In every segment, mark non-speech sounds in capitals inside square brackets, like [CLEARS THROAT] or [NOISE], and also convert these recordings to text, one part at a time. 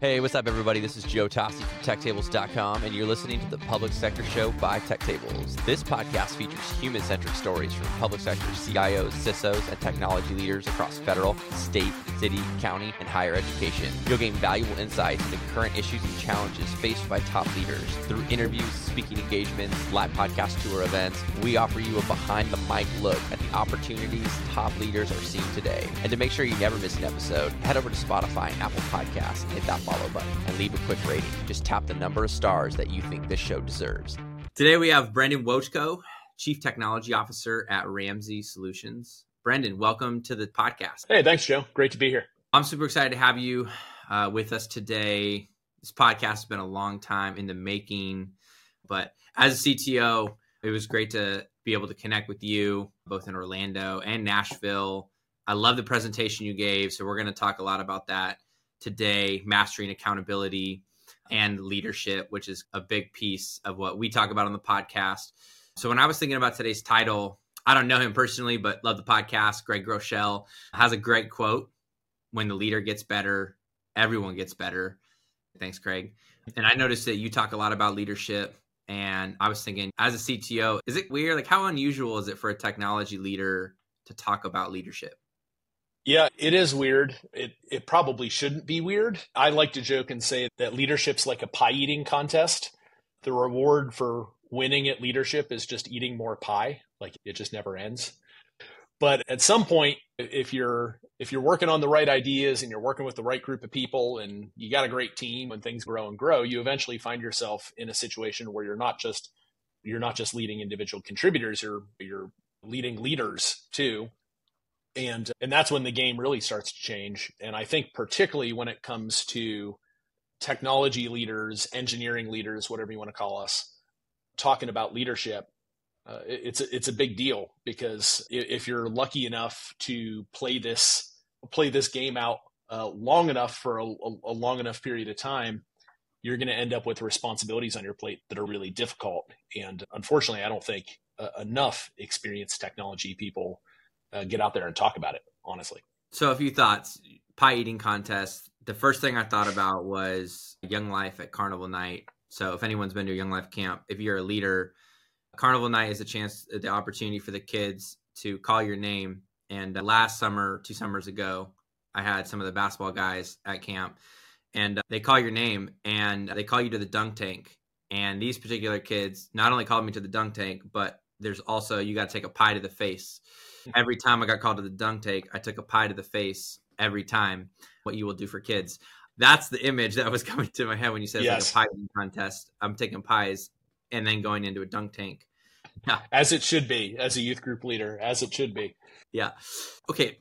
Hey, what's up, everybody? This is Joe Toste from TechTables.com, and you're listening to the Public Sector Show by TechTables. This podcast features human centric stories from public sector CIOs, CISOs, and technology leaders across federal, state, city, county, and higher education. You'll gain valuable insights into current issues and challenges faced by top leaders. Through interviews, speaking engagements, live podcast tour events, we offer you a behind the mic look at the opportunities top leaders are seeing today. And to make sure you never miss an episode, head over to Spotify and Apple Podcasts and hit that follow button and leave a quick rating. Just tap the number of stars that you think this show deserves. Today we have Brendan Wovchko, Chief Technology Officer at Ramsey Solutions. Brendan, welcome to the podcast. Hey, thanks, Joe. Great to be here. I'm super excited to have you uh, with us today. This podcast has been a long time in the making, but as a CTO, it was great to be able to connect with you both in Orlando and Nashville. I love the presentation you gave, so we're going to talk a lot about that today mastering accountability and leadership, which is a big piece of what we talk about on the podcast. So when I was thinking about today's title, I don't know him personally, but love the podcast. Craig Groeschel has a great quote When the leader gets better, everyone gets better. Thanks, Craig. And I noticed that you talk a lot about leadership. And I was thinking, as a CTO, is it weird? Like, how unusual is it for a technology leader to talk about leadership? Yeah, it is weird. It it probably shouldn't be weird. I like to joke and say that leadership's like a pie eating contest. The reward for winning at leadership is just eating more pie. Like it just never ends. But at some point, if you're if you're working on the right ideas and you're working with the right group of people and you got a great team and things grow and grow, you eventually find yourself in a situation where you're not just you're not just leading individual contributors, you're you're leading leaders too and and that's when the game really starts to change. And i think particularly when it comes to technology leaders engineering leaders whatever you want to call us talking about leadership uh, it's a, it's a big deal because if you're lucky enough to play this play this game out uh, long enough for a, a, long enough period of time you're going to end up with responsibilities on your plate that are really difficult. And unfortunately i don't think uh, enough experienced technology people uh, get out there and talk about it honestly. So a few thoughts. Pie eating contest. The first thing i thought about was young life at carnival night. So if anyone's been to a young life camp if you're a leader carnival night is a chance the opportunity for the kids to call your name. And uh, last summer two summers ago i had some of the basketball guys at camp and uh, they call your name and they call you to the dunk tank. And these particular kids not only called me to the dunk tank but there's also you got to take a pie to the face every time I got called to the dunk take, I took a pie to the face every time. What you will do for kids. That's the image that was [LAUGHS] coming to my head when you said yes. like a pie contest. I'm taking pies and then going into a dunk tank. Yeah. As it should be, as a youth group leader, as it should be. Yeah. Okay.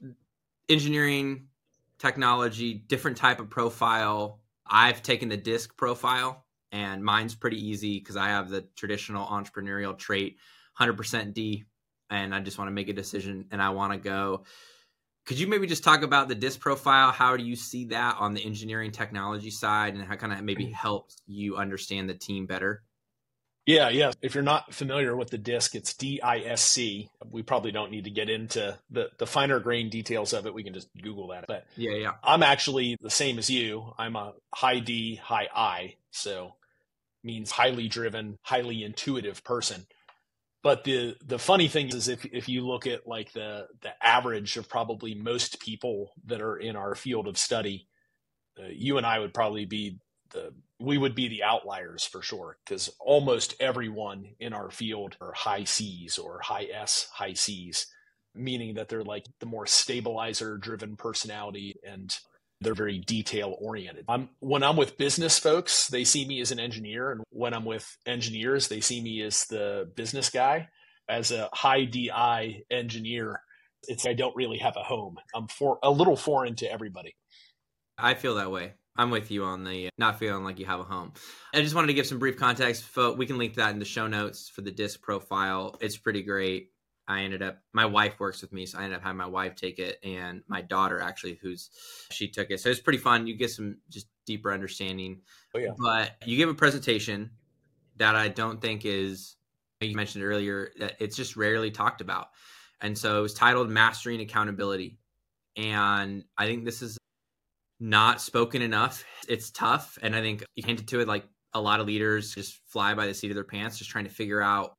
Engineering, technology, different type of profile. I've taken the disc profile and mine's pretty easy because I have the traditional entrepreneurial trait 100% D, and I just want to make a decision and I want to go. Could you maybe just talk about the disc profile? How do you see that on the engineering technology side and how kind of maybe mm. helps you understand the team better? Yeah, yeah. If you're not familiar with the disc, it's DISC. We probably don't need to get into the, the finer grain details of it. We can just Google that. But yeah, yeah. I'm actually the same as you. I'm a high D, high I. So means highly driven, highly intuitive person. But the the funny thing is, if if you look at like the the average of probably most people that are in our field of study, uh, you and I would probably be the we would be the outliers for sure because almost everyone in our field are high C's or high S, high C's, meaning that they're like the more stabilizer driven personality and they're very detail oriented. I'm when I'm with business folks, they see me as an engineer, and when I'm with engineers, they see me as the business guy. As a high DI engineer, it's I don't really have a home. I'm for a little foreign to everybody. I feel that way. I'm with you on the uh, not feeling like you have a home. I just wanted to give some brief context. We can link that in the show notes for the disc profile. It's pretty great. I ended up my wife works with me, so I ended up having my wife take it and my daughter actually who's she took it. So it's pretty fun. You get some just deeper understanding. Oh, yeah. But you give a presentation that I don't think is you mentioned earlier that it's just rarely talked about. And so it was titled Mastering Accountability. And I think this is not spoken enough. It's tough. And I think you hinted to it like a lot of leaders just fly by the seat of their pants, just trying to figure out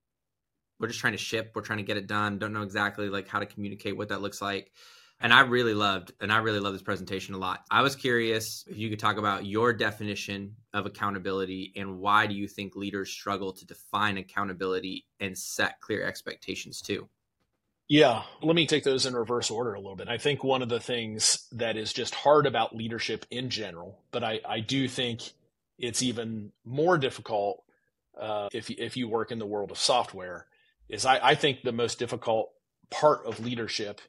we're just trying to ship, we're trying to get it done, don't know exactly like how to communicate what that looks like. And I really loved, and I really love this presentation a lot. I was curious if you could talk about your definition of accountability and why do you think leaders struggle to define accountability and set clear expectations too? Yeah, let me take those in reverse order a little bit. I think one of the things that is just hard about leadership in general, but I, I do think it's even more difficult uh, if, if you work in the world of software, is I, I think the most difficult part of leadership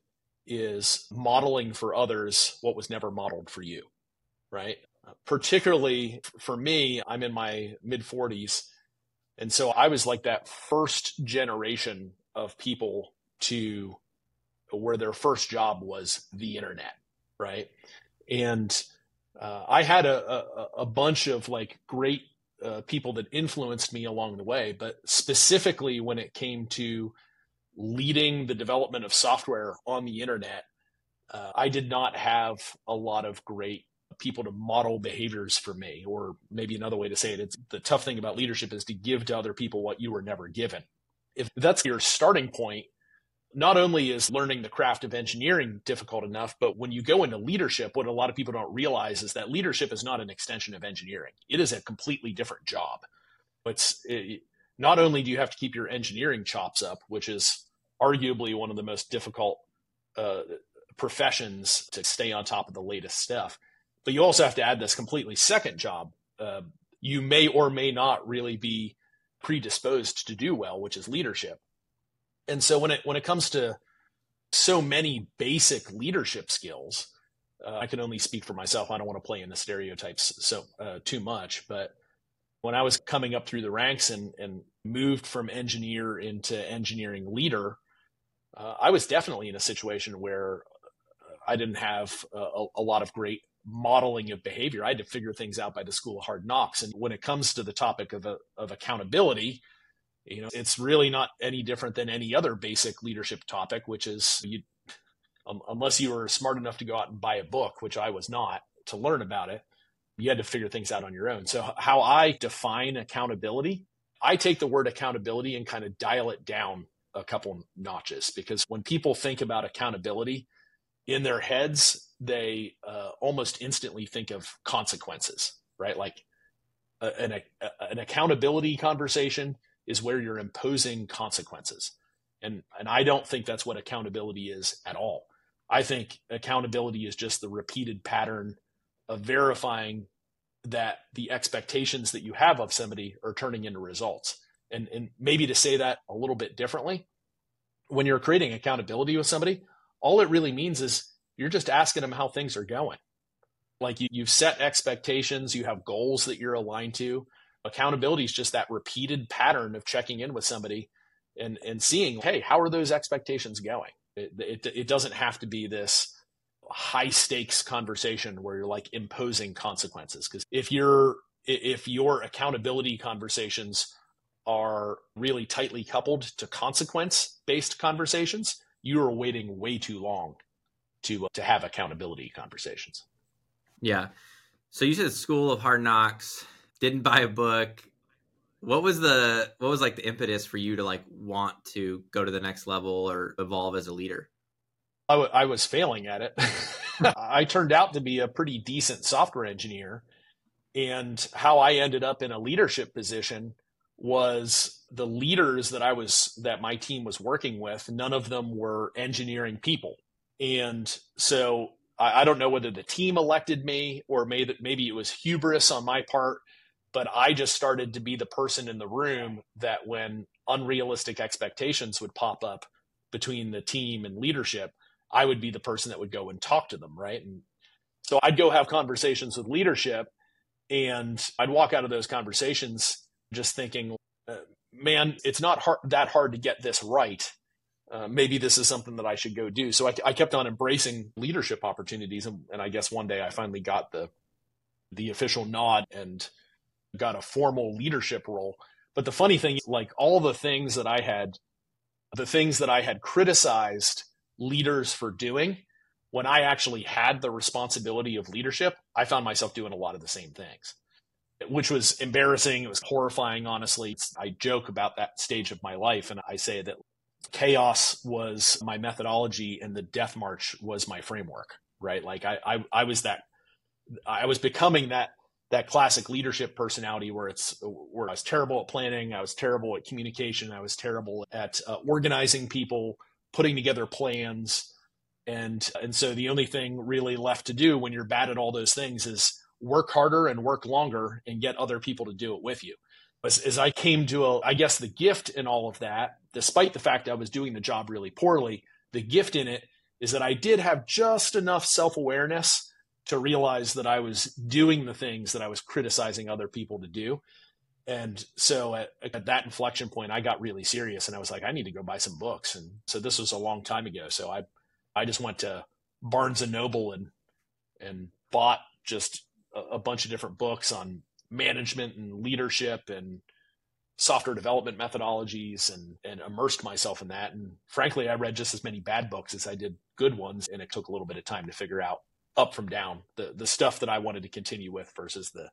is modeling for others what was never modeled for you, right? Particularly for me, I'm in my mid 40s. And so I was like that first generation of people to where their first job was the internet, right? And uh, I had a, a, a, bunch of like great uh, people that influenced me along the way, but specifically when it came to leading the development of software on the internet, uh, I did not have a lot of great people to model behaviors for me. Or maybe another way to say it, it's the tough thing about leadership is to give to other people what you were never given. If that's your starting point, not only is learning the craft of engineering difficult enough, but when you go into leadership, what a lot of people don't realize is that leadership is not an extension of engineering. It is a completely different job. It's it, not only do you have to keep your engineering chops up, which is arguably one of the most difficult uh, professions to stay on top of the latest stuff, but you also have to add this completely second job. Uh, you may or may not really be predisposed to do well, which is leadership and so when it when it comes to so many basic leadership skills, uh, I can only speak for myself. I don't want to play in the stereotypes so uh, too much, but when I was coming up through the ranks and, and moved from engineer into engineering leader, uh, I was definitely in a situation where I didn't have a, a, lot of great modeling of behavior. I had to figure things out by the school of hard knocks. And when it comes to the topic of, of accountability, you know, it's really not any different than any other basic leadership topic, which is you, um, unless you were smart enough to go out and buy a book, which I was not, to learn about it, you had to figure things out on your own. So, how I define accountability, I take the word accountability and kind of dial it down a couple notches because when people think about accountability in their heads, they uh, almost instantly think of consequences, right? Like a, an, a, an accountability conversation is where you're imposing consequences. And, and I don't think that's what accountability is at all. I think accountability is just the repeated pattern of verifying that the expectations that you have of somebody are turning into results. And, and maybe to say that a little bit differently, when you're creating accountability with somebody, all it really means is you're just asking them how things are going. Like you, you've set expectations, you have goals that you're aligned to, accountability is just that repeated pattern of checking in with somebody and and seeing hey how are those expectations going? It, it, it doesn't have to be this high stakes conversation where you're like imposing consequences. Because if you're if your accountability conversations are really tightly coupled to consequence based conversations you are waiting way too long to uh, to have accountability conversations. Yeah. So you said school of hard knocks didn't buy a book. What was the what was like the impetus for you to like want to go to the next level or evolve as a leader? I, w- I was failing at it. [LAUGHS] I turned out to be a pretty decent software engineer and how i ended up in a leadership position was the leaders that i was that my team was working with none of them were engineering people. And so I, I don't know whether the team elected me or maybe, maybe it was hubris on my part but I just started to be the person in the room that when unrealistic expectations would pop up between the team and leadership, I would be the person that would go and talk to them, right? And so I'd go have conversations with leadership and I'd walk out of those conversations just thinking, uh, man, it's not hard, that hard to get this right. Uh, maybe this is something that I should go do. So I, I kept on embracing leadership opportunities, and, and, I guess one day I finally got the the official nod and got a formal leadership role. But the funny thing, like all the things that I had, the things that I had criticized leaders for doing, when I actually had the responsibility of leadership, I found myself doing a lot of the same things, which was embarrassing. It was horrifying, honestly. I joke about that stage of my life, and I say that chaos was my methodology and the death march was my framework, right? Like I, I, I was that, I was becoming that that classic leadership personality where it's where I was terrible at planning, I was terrible at communication, I was terrible at uh, organizing people, putting together plans, and and so the only thing really left to do when you're bad at all those things is work harder and work longer and get other people to do it with you. As, as I came to a, I guess the gift in all of that, despite the fact I was doing the job really poorly, the gift in it is that I did have just enough self awareness to realize that I was doing the things that I was criticizing other people to do. And so at, at, that inflection point, I got really serious and I was like, I need to go buy some books. And so this was a long time ago. So I, I just went to Barnes and Noble and, and bought just a, a bunch of different books on management and leadership and software development methodologies and, and immersed myself in that. And frankly, I read just as many bad books as I did good ones. And it took a little bit of time to figure out up from down the the stuff that I wanted to continue with versus the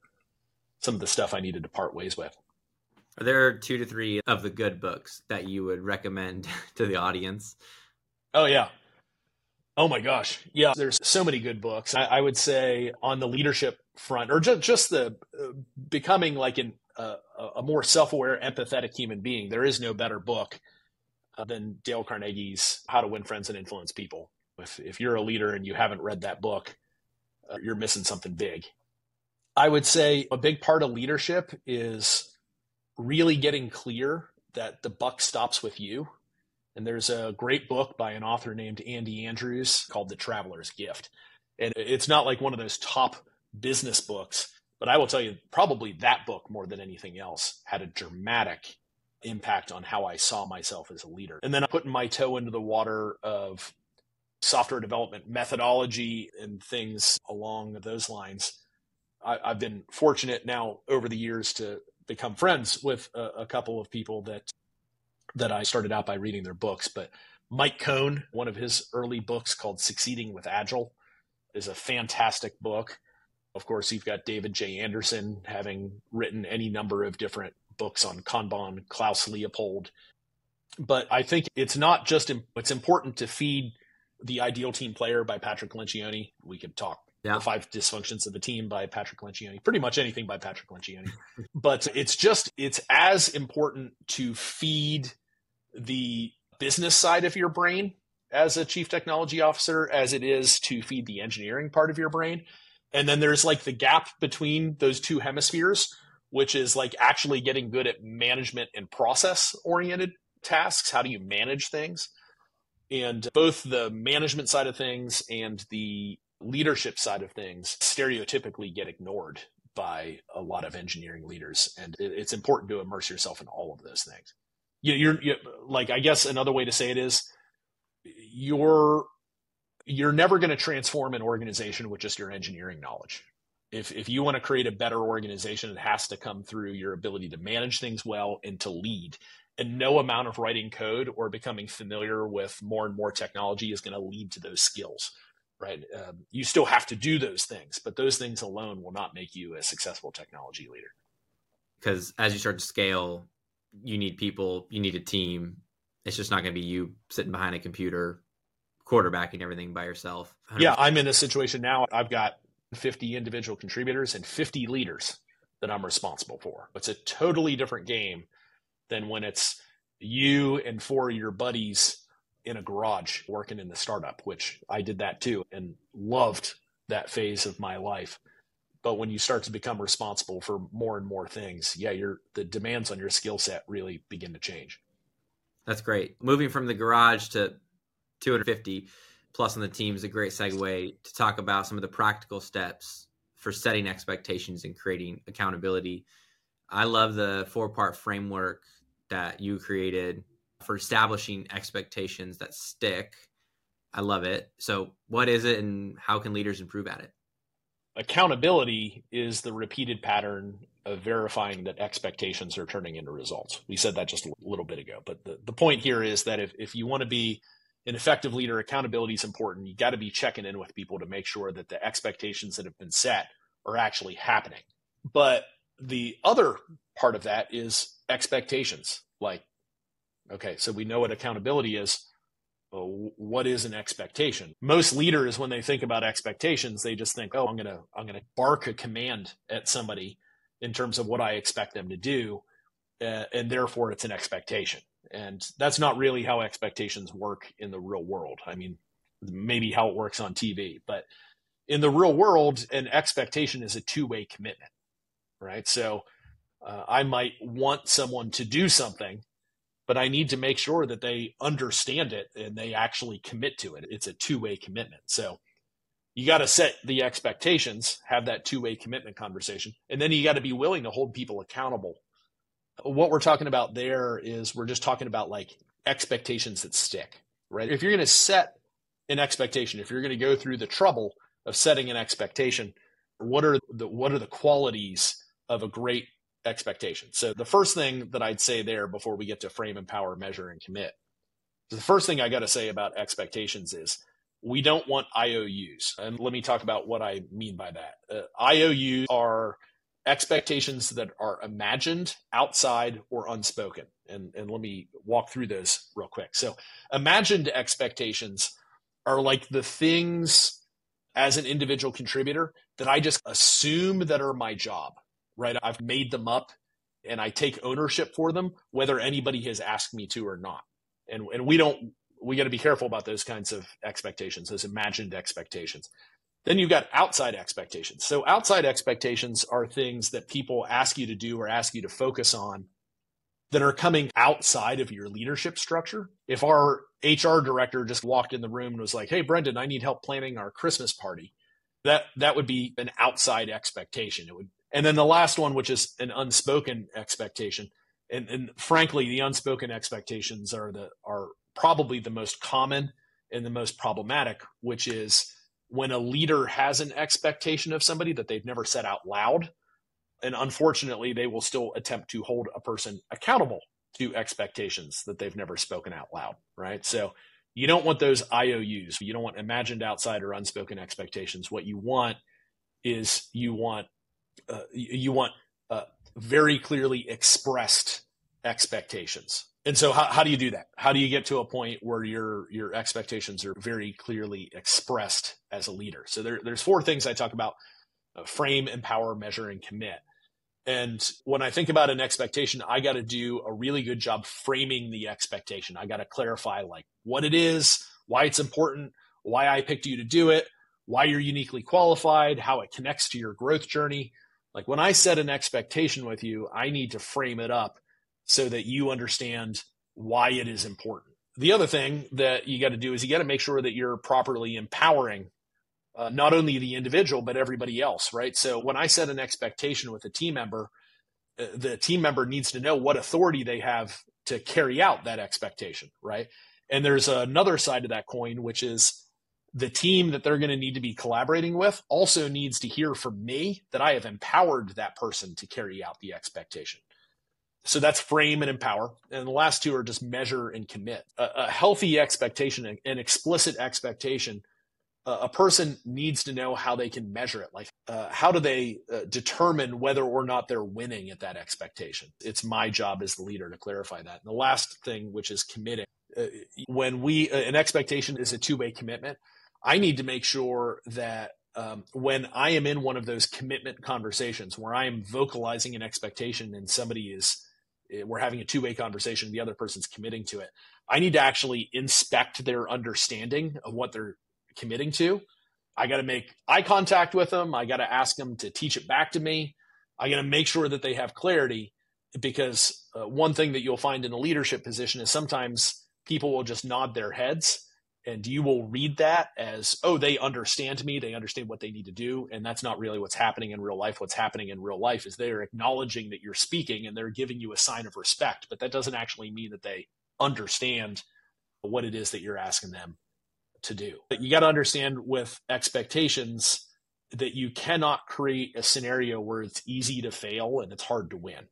some of the stuff I needed to part ways with. Are there two to three of the good books that you would recommend [LAUGHS] to the audience? Oh yeah. Oh my gosh. Yeah, there's so many good books. I, I would say on the leadership front, or just, just the uh, becoming like an, uh, a more self aware, empathetic human being, there is no better book uh, than Dale Carnegie's How to Win Friends and Influence People. If, if you're a leader and you haven't read that book, uh, you're missing something big. I would say a big part of leadership is really getting clear that the buck stops with you. And there's a great book by an author named Andy Andrews called The Traveler's Gift. And it's not like one of those top business books, but I will tell you, probably that book more than anything else had a dramatic impact on how I saw myself as a leader. And then putting my toe into the water of software development methodology and things along those lines. I, have been fortunate now over the years to become friends with a, a, couple of people that that I started out by reading their books. But Mike Cohn, one of his early books called Succeeding with Agile, is a fantastic book. Of course, you've got David J. Anderson having written any number of different books on Kanban, Klaus Leopold. But I think it's not just it's important to feed the Ideal Team Player by Patrick Lencioni. We could talk yeah. The Five Dysfunctions of a Team by Patrick Lencioni. Pretty much anything by Patrick Lencioni. [LAUGHS] but it's just, it's as important to feed the business side of your brain as a chief technology officer as it is to feed the engineering part of your brain. And then there's like the gap between those two hemispheres, which is like actually getting good at management and process oriented tasks. How do you manage things? And both the management side of things and the leadership side of things stereotypically get ignored by a lot of engineering leaders. And it's important to immerse yourself in all of those things. You're, you're like, I guess another way to say it is you're, you're never going to transform an organization with just your engineering knowledge. If, if you want to create a better organization, it has to come through your ability to manage things well and to lead and no amount of writing code or becoming familiar with more and more technology is going to lead to those skills right? Um, you still have to do those things but those things alone will not make you a successful technology leader. Because as you start to scale you need people you need a team. It's just not going to be you sitting behind a computer quarterbacking everything by yourself. 100%. yeah i'm in a situation now i've got 50 individual contributors and 50 leaders that i'm responsible for. It's a totally different game than when it's you and four of your buddies in a garage working in the startup, which I did that too and loved that phase of my life. But when you start to become responsible for more and more things, yeah, your the demands on your skill set really begin to change. That's great. Moving from the garage to 250 plus on the team is a great segue to talk about some of the practical steps for setting expectations and creating accountability. I love the four part framework that you created for establishing expectations that stick. I love it. So, what is it and how can leaders improve at it? Accountability is the repeated pattern of verifying that expectations are turning into results. We said that just a little bit ago. But the, the point here is that if, if you want to be an effective leader, accountability is important. You got to be checking in with people to make sure that the expectations that have been set are actually happening. But the other part of that is expectations. Like, okay, so we know what accountability is. Well, what is an expectation? Most leaders, when they think about expectations, they just think, "Oh, I'm gonna I'm gonna bark a command at somebody in terms of what I expect them to do, uh, and therefore it's an expectation." And that's not really how expectations work in the real world. I mean, maybe how it works on TV, but in the real world, an expectation is a two way commitment, right? So uh, I might want someone to do something, but I need to make sure that they understand it and they actually commit to it. It's a two way commitment. So you got to set the expectations, have that two way commitment conversation, and then you got to be willing to hold people accountable what we're talking about there is we're just talking about like expectations that stick, right? If you're going to set an expectation, if you're going to go through the trouble of setting an expectation, what are the what are the qualities of a great expectation? So the first thing that I'd say there before we get to frame, empower, measure, and commit, the first thing I got to say about expectations is we don't want IOUs, and let me talk about what I mean by that. Uh, IOUs are expectations that are imagined, outside, or unspoken. And, and let me walk through those real quick. So, imagined expectations are like the things as an individual contributor that I just assume that are my job, right? I've made them up and I take ownership for them, whether anybody has asked me to or not. And, and we don't, we got to be careful about those kinds of expectations, those imagined expectations. Then you've got outside expectations. So outside expectations are things that people ask you to do or ask you to focus on that are coming outside of your leadership structure. If our HR director just walked in the room and was like, "Hey Brendan, I need help planning our Christmas party." That that would be an outside expectation. It would and then the last one, which is an unspoken expectation. And, and frankly, the unspoken expectations are the are probably the most common and the most problematic, which is when a leader has an expectation of somebody that they've never said out loud. And unfortunately, they will still attempt to hold a person accountable to expectations that they've never spoken out loud, right? So you don't want those IOUs. You don't want imagined outside or unspoken expectations. What you want is you want uh, you want uh, very clearly expressed expectations. And so how, how do you do that? How do you get to a point where your your expectations are very clearly expressed as a leader? So there, there's four things i talk about uh, frame empower measure and commit. And when i think about an expectation i got to do a really good job framing the expectation. I got to clarify like what it is why it's important why i picked you to do it why you're uniquely qualified how it connects to your growth journey like when i set an expectation with you i need to frame it up so that you understand why it is important. The other thing that you got to do is you got to make sure that you're properly empowering uh, not only the individual, but everybody else, right? So when I set an expectation with a team member, uh, the team member needs to know what authority they have to carry out that expectation, right? And there's another side of that coin, which is the team that they're going to need to be collaborating with also needs to hear from me that I have empowered that person to carry out the expectation. So that's frame and empower. And the last two are just measure and commit. A, a healthy expectation, an explicit expectation, uh, a person needs to know how they can measure it. Like, uh, how do they uh, determine whether or not they're winning at that expectation? It's my job as the leader to clarify that. And the last thing, which is committing, uh, when we, uh, an expectation is a two way commitment, I need to make sure that um, when I am in one of those commitment conversations where I am vocalizing an expectation and somebody is Eh, we're having a two-way conversation the other person's committing to it i need to actually inspect their understanding of what they're committing to. I got to make eye contact with them. I got to ask them to teach it back to me. I got to make sure that they have clarity because uh, one thing that you'll find in a leadership position is sometimes people will just nod their heads and you will read that as oh they understand me. They understand what they need to do. And that's not really what's happening in real life. What's happening in real life is they're acknowledging that you're speaking and they're giving you a sign of respect but that doesn't actually mean that they understand what it is that you're asking them to do. But you got to understand with expectations that you cannot create a scenario where it's easy to fail and it's hard to win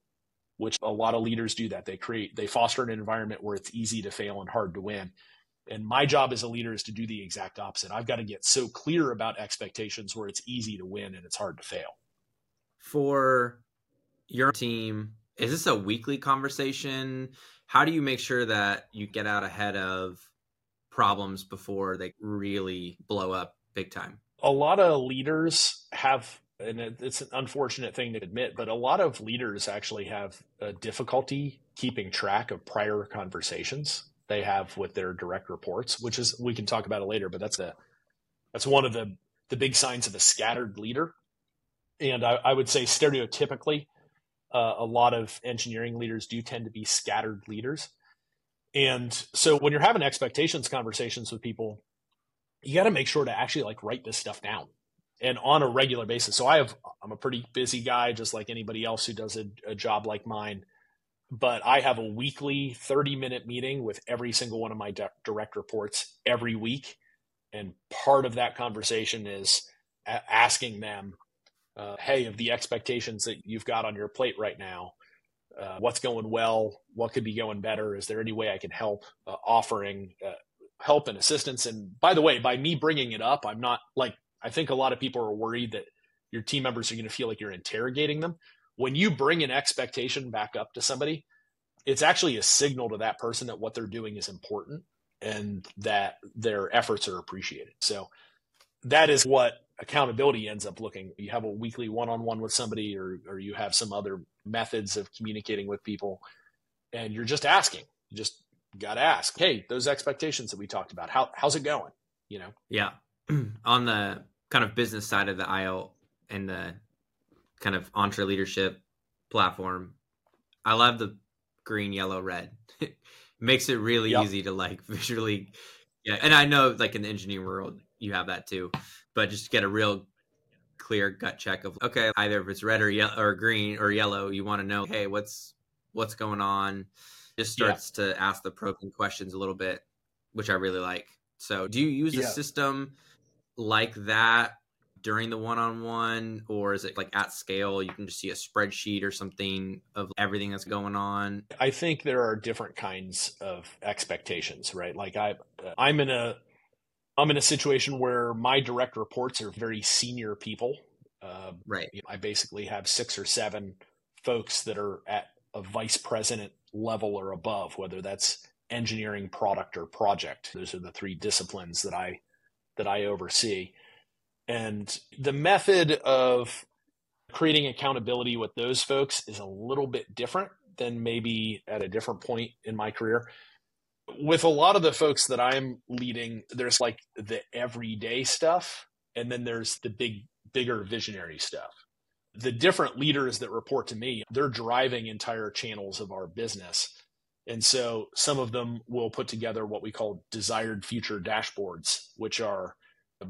which a lot of leaders do that. They create they foster an environment where it's easy to fail and hard to win And my job as a leader is to do the exact opposite. I've got to get so clear about expectations where it's easy to win and it's hard to fail. For your team, is this a weekly conversation? How do you make sure that you get out ahead of problems before they really blow up big time? A lot of leaders have and it's an unfortunate thing to admit, but a lot of leaders actually have a difficulty keeping track of prior conversations they have with their direct reports, which is we can talk about it later, but that's a that's one of the the big signs of a scattered leader. And I, I would say stereotypically, uh, a lot of engineering leaders do tend to be scattered leaders. And so when you're having expectations conversations with people, you got to make sure to actually like write this stuff down and on a regular basis. So I have I'm a pretty busy guy, just like anybody else who does a, a job like mine. But I have a weekly 30 minute meeting with every single one of my direct reports every week, and part of that conversation is asking them, uh, "Hey, of the expectations that you've got on your plate right now, uh, what's going well? What could be going better? Is there any way I can help? Uh, offering uh, help and assistance. And by the way, by me bringing it up, I'm not like I think a lot of people are worried that your team members are going to feel like you're interrogating them. When you bring an expectation back up to somebody, it's actually a signal to that person that what they're doing is important and that their efforts are appreciated. So that is what accountability ends up looking. You have a weekly one-on-one with somebody or or you have some other methods of communicating with people and you're just asking. You just got to ask, "Hey, those expectations that we talked about, how how's it going?" You know? Yeah. [CLEARS THROAT] On the kind of business side of the aisle and the kind of EntreLeadership platform, I love the green, yellow, red. [LAUGHS] makes it really yep. easy to like [LAUGHS] visually. Yeah, and I know like in the engineering world you have that too, but just get a real clear gut check of okay, either if it's red or yellow or green or yellow, you want to know hey what's what's going on. Just starts yeah. to ask the probing questions a little bit, which I really like. So, do you use yeah. a system like that during the one-on-one or is it like at scale you can just see a spreadsheet or something of everything that's going on? I think there are different kinds of expectations right? Like i i'm in a i'm in a situation where my direct reports are very senior people. Uh, right. you know, i basically have six or seven folks that are at a vice president level or above whether that's engineering product or project. Those are the three disciplines that i that I oversee. And the method of creating accountability with those folks is a little bit different than maybe at a different point in my career. With a lot of the folks that I'm leading, there's like the everyday stuff, and then there's the big, bigger visionary stuff. The different leaders that report to me, they're driving entire channels of our business. And so some of them will put together what we call desired future dashboards, which are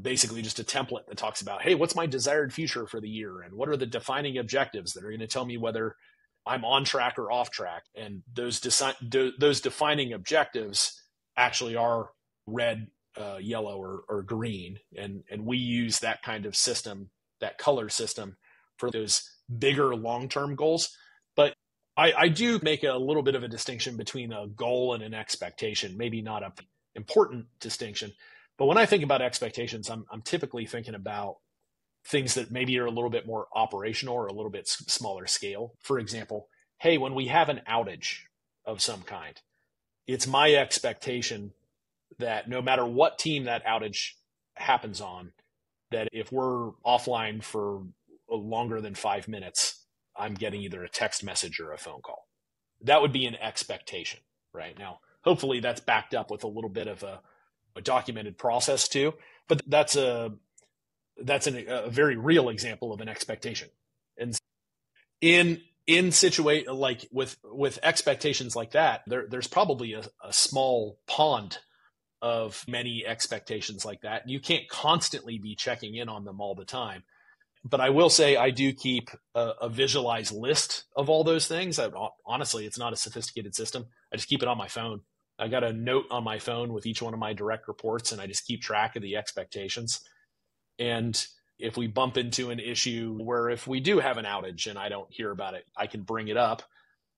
basically just a template that talks about, hey, what's my desired future for the year? And what are the defining objectives that are going to tell me whether I'm on track or off track? And those, desi- those defining objectives actually are red, uh, yellow, or, or green. And, and we use that kind of system, that color system for those bigger long term goals. But I, I do make a little bit of a distinction between a goal and an expectation, maybe not a important distinction. But when I think about expectations, I'm, I'm typically thinking about things that maybe are a little bit more operational or a little bit smaller scale. For example, hey, when we have an outage of some kind, it's my expectation that no matter what team that outage happens on, that if we're offline for longer than five minutes, I'm getting either a text message or a phone call. That would be an expectation, right? Now, hopefully that's backed up with a little bit of a, a documented process too, but that's a, that's an, a very real example of an expectation. And in, in situate like with, with expectations like that, there, there's probably a, a small pond of many expectations like that. You can't constantly be checking in on them all the time but I will say I do keep a, a, visualized list of all those things. I, honestly, it's not a sophisticated system. I just keep it on my phone. I got a note on my phone with each one of my direct reports, and I just keep track of the expectations. And if we bump into an issue where if we do have an outage and I don't hear about it, I can bring it up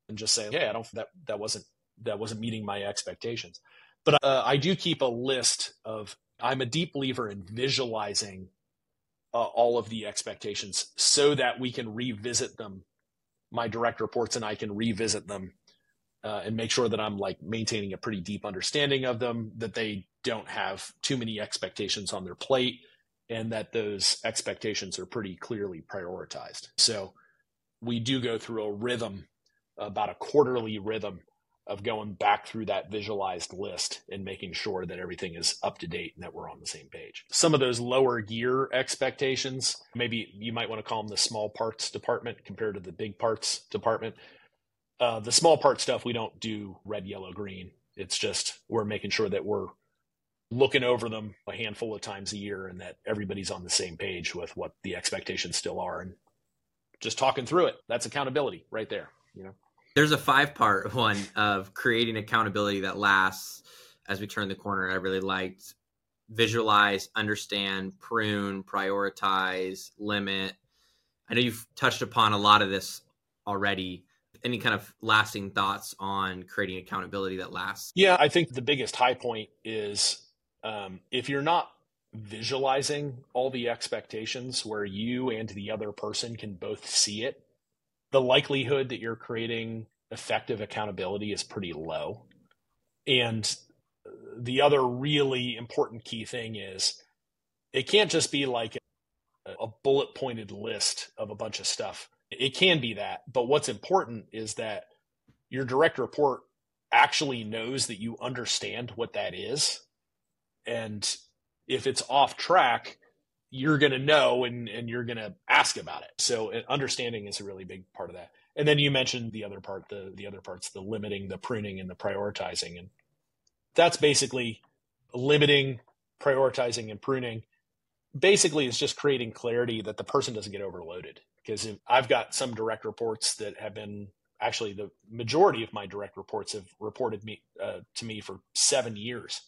and just say, "Hey, I don't that that wasn't that wasn't meeting my expectations." But uh, I do keep a list of, I'm a deep believer in visualizing uh, all of the expectations so that we can revisit them. My direct reports and I can revisit them uh, and make sure that I'm like maintaining a pretty deep understanding of them, that they don't have too many expectations on their plate, and that those expectations are pretty clearly prioritized. So we do go through a rhythm, about a quarterly rhythm of going back through that visualized list and making sure that everything is up to date and that we're on the same page. Some of those lower gear expectations, maybe you might want to call them the small parts department compared to the big parts department. Uh, the small part stuff, we don't do red, yellow, green. It's just we're making sure that we're looking over them a handful of times a year and that everybody's on the same page with what the expectations still are and just talking through it. That's accountability right there, you know. There's a five part [LAUGHS] one of creating accountability that lasts as we turn the corner. I really liked visualize, understand, prune, prioritize, limit. I know you've touched upon a lot of this already. Any kind of lasting thoughts on creating accountability that lasts? Yeah, I think the biggest high point is um, if you're not visualizing all the expectations where you and the other person can both see it, the likelihood that you're creating effective accountability is pretty low. And the other really important key thing is it can't just be like a, a bullet pointed list of a bunch of stuff. It can be that, but what's important is that your direct report actually knows that you understand what that is. And if it's off track, you're going to know and, and you're going to ask about it. So understanding is a really big part of that. And then you mentioned the other part, the, the other parts, the limiting, the pruning and the prioritizing. And that's basically limiting, prioritizing and pruning basically is just creating clarity that the person doesn't get overloaded. Because I've got some direct reports that have been actually the majority of my direct reports have reported me uh, to me for seven years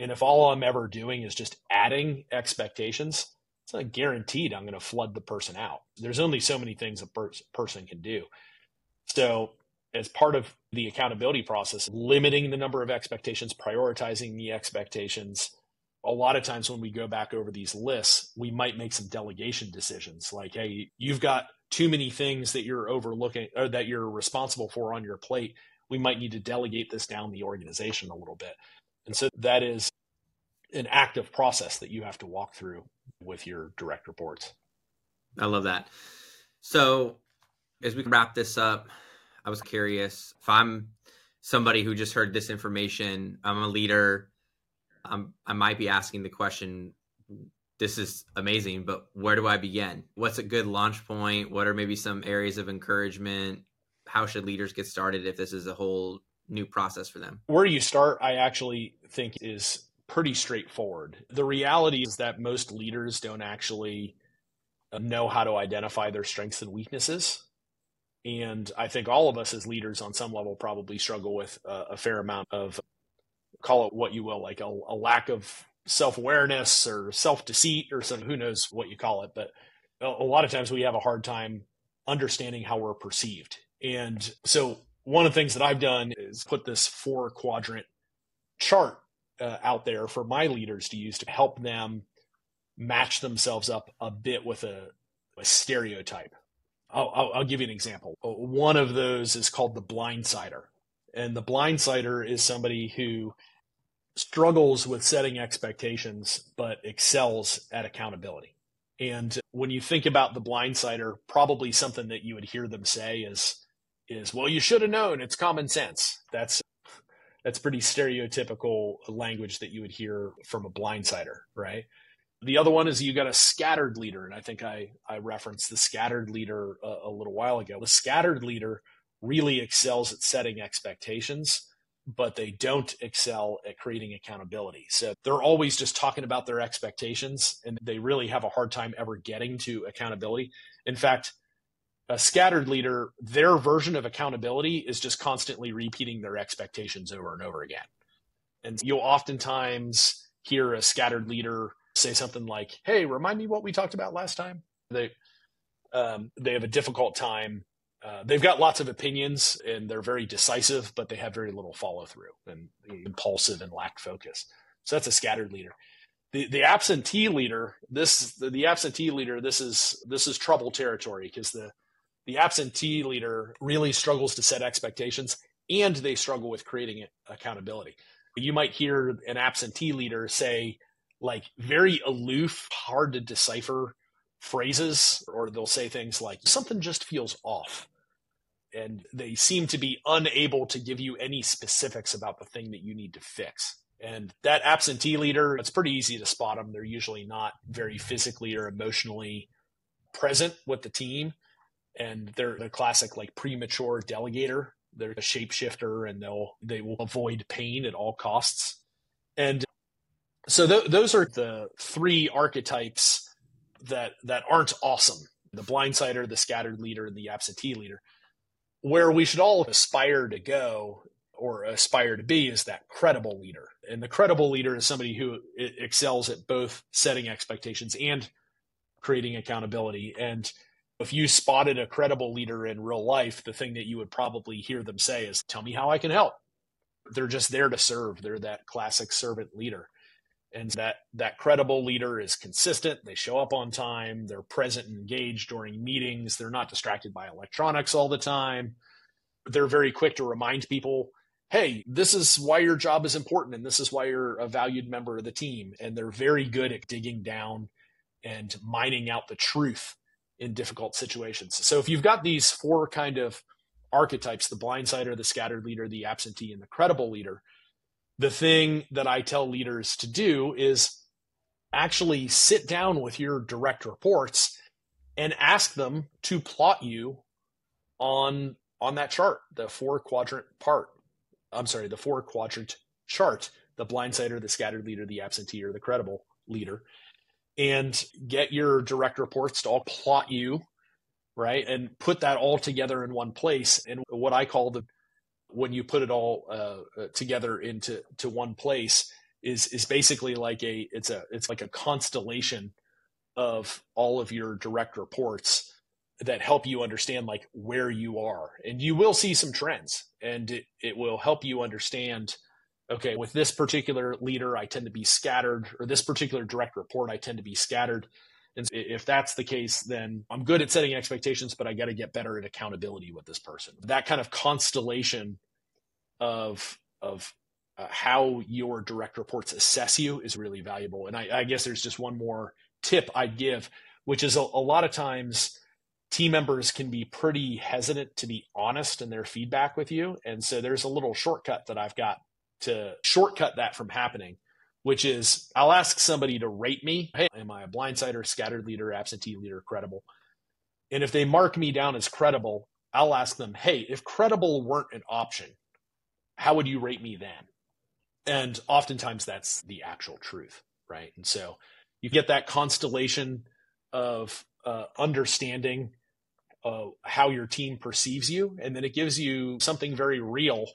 and if all I'm ever doing is just adding expectations, it's not guaranteed I'm going to flood the person out. There's only so many things a per- person can do. So, as part of the accountability process, limiting the number of expectations, prioritizing the expectations. A lot of times when we go back over these lists, we might make some delegation decisions like, hey, you've got too many things that you're overlooking or that you're responsible for on your plate. We might need to delegate this down the organization a little bit. And so that is an active process that you have to walk through with your direct reports. I love that. So, as we wrap this up, I was curious if I'm somebody who just heard this information, I'm a leader, I'm, I might be asking the question this is amazing, but where do I begin? What's a good launch point? What are maybe some areas of encouragement? How should leaders get started if this is a whole new process for them? Where do you start, I actually think is pretty straightforward. The reality is that most leaders don't actually uh, know how to identify their strengths and weaknesses. And I think all of us as leaders on some level probably struggle with a, a fair amount of, call it what you will, like a, a lack of self awareness or self deceit or some, who knows what you call it. But a, a lot of times we have a hard time understanding how we're perceived. And so one of the things that I've done is put this four quadrant chart uh, out there for my leaders to use to help them match themselves up a bit with a, a stereotype. I'll, I'll, I'll, give you an example. Uh, one of those is called the blindsider. And the blindsider is somebody who struggles with setting expectations, but excels at accountability. And when you think about the blindsider, probably something that you would hear them say is, is well, you should have known. It's common sense. That's that's pretty stereotypical language that you would hear from a blindsider, right? The other one is you got a scattered leader, and I think I I referenced the scattered leader a, a little while ago. The scattered leader really excels at setting expectations, but they don't excel at creating accountability. So they're always just talking about their expectations, and they really have a hard time ever getting to accountability. In fact, a scattered leader, their version of accountability is just constantly repeating their expectations over and over again. And you'll oftentimes hear a scattered leader say something like, "Hey, remind me what we talked about last time." They um, they have a difficult time uh, they've got lots of opinions and they're very decisive, but they have very little follow through and impulsive and lack focus. So that's a scattered leader. The the absentee leader, this the, the absentee leader, this is this is trouble territory because the the absentee leader really struggles to set expectations and they struggle with creating accountability. You might hear an absentee leader say like very aloof, hard to decipher phrases, or they'll say things like, something just feels off. And they seem to be unable to give you any specifics about the thing that you need to fix. And that absentee leader, it's pretty easy to spot them. They're usually not very physically or emotionally present with the team. And they're the classic like premature delegator. They're a shapeshifter and they'll they will avoid pain at all costs. And so th- those are the three archetypes that that aren't awesome. The blindsider the scattered leader and the absentee leader. Where we should all aspire to go or aspire to be is that credible leader. And the credible leader is somebody who excels at both setting expectations and creating accountability. And if you spotted a credible leader in real life the thing that you would probably hear them say is tell me how i can help. They're just there to serve. They're that classic servant leader and that that credible leader is consistent. They show up on time. They're present and engaged during meetings. They're not distracted by electronics all the time. They're very quick to remind people hey this is why your job is important and this is why you're a valued member of the team. And they're very good at digging down and mining out the truth in difficult situations. So if you've got these four kind of archetypes the blindsider the scattered leader the absentee and the credible leader the thing that I tell leaders to do is actually sit down with your direct reports and ask them to plot you on on that chart, the four quadrant part. I'm sorry, the four quadrant chart, the blindsider, the scattered leader, the absentee, or the credible leader, and get your direct reports to all plot you, right? And put that all together in one place. And what I call the when you put it all uh, together into to one place is is basically like a it's a it's like a constellation of all of your direct reports that help you understand like where you are. And you will see some trends and it, it will help you understand okay with this particular leader i tend to be scattered or this particular direct report i tend to be scattered and if that's the case, then I'm good at setting expectations, but I got to get better at accountability with this person. That kind of constellation of of uh, how your direct reports assess you is really valuable. And I, I, guess there's just one more tip I'd give, which is a, a lot of times team members can be pretty hesitant to be honest in their feedback with you. And so there's a little shortcut that I've got to shortcut that from happening which is I'll ask somebody to rate me. Hey, am I a blindsider, scattered leader, absentee leader, credible? And if they mark me down as credible, I'll ask them, hey, if credible weren't an option, how would you rate me then? And oftentimes that's the actual truth, right? And so you get that constellation of uh, understanding uh, how your team perceives you, and then it gives you something very real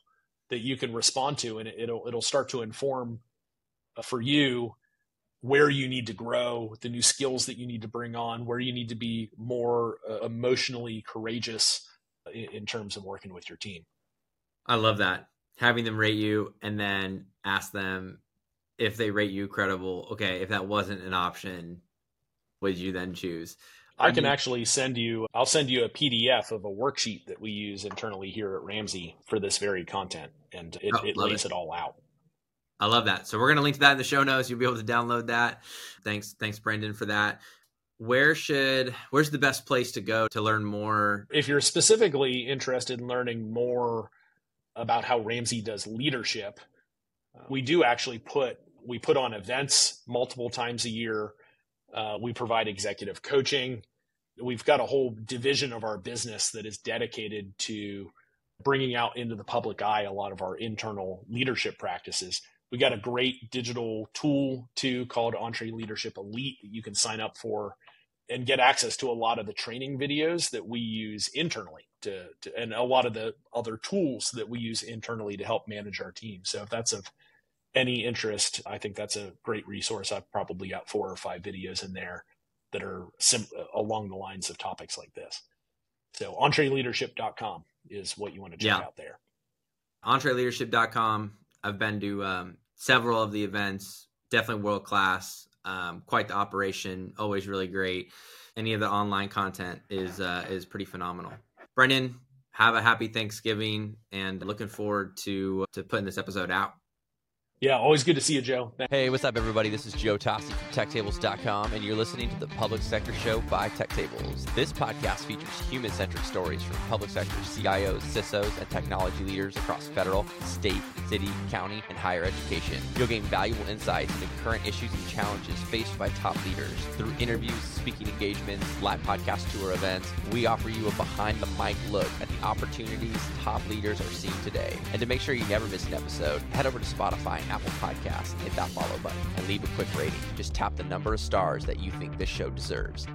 that you can respond to, and it'll it'll start to inform Uh, for you where you need to grow, the new skills that you need to bring on, where you need to be more uh, emotionally courageous uh, in, in, terms of working with your team. I love that. Having them rate you and then ask them if they rate you credible. Okay, if that wasn't an option, would you then choose? I can um, actually send you, I'll send you a PDF of a worksheet that we use internally here at Ramsey for this very content, and it, oh, it lays it. it all out. I love that. So we're going to link to that in the show notes. You'll be able to download that. Thanks, thanks, Brendan, for that. Where should where's the best place to go to learn more? If you're specifically interested in learning more about how Ramsey does leadership, we do actually put we put on events multiple times a year. Uh, we provide executive coaching. We've got a whole division of our business that is dedicated to bringing out into the public eye a lot of our internal leadership practices we got a great digital tool too called EntreLeadership Elite that you can sign up for and get access to a lot of the training videos that we use internally to, to, and a lot of the other tools that we use internally to help manage our team. So if that's of any interest, I think that's a great resource. I've probably got four or five videos in there that are sim- along the lines of topics like this. So entreleadership.com is what you want to check Yeah. out there. entreleadership.com. I've been to um, several of the events, definitely world class. Um, quite the operation, always really great. Any of the online content is uh, is pretty phenomenal. Brendan, have a happy Thanksgiving, and looking forward to to putting this episode out. Yeah, always good to see you, Joe. Hey, what's up, everybody? This is Joe Toste from TechTables.com, and you're listening to the Public Sector Show by TechTables. This podcast features human centric stories from public sector CIOs, CISOs, and technology leaders across federal, state, city, county, and higher education. You'll gain valuable insights into current issues and challenges faced by top leaders. Through interviews, speaking engagements, live podcast tour events, we offer you a behind the mic look at the opportunities top leaders are seeing today. And to make sure you never miss an episode, head over to Spotify Apple Podcasts hit that follow button and leave a quick rating. Just tap the number of stars that you think this show deserves.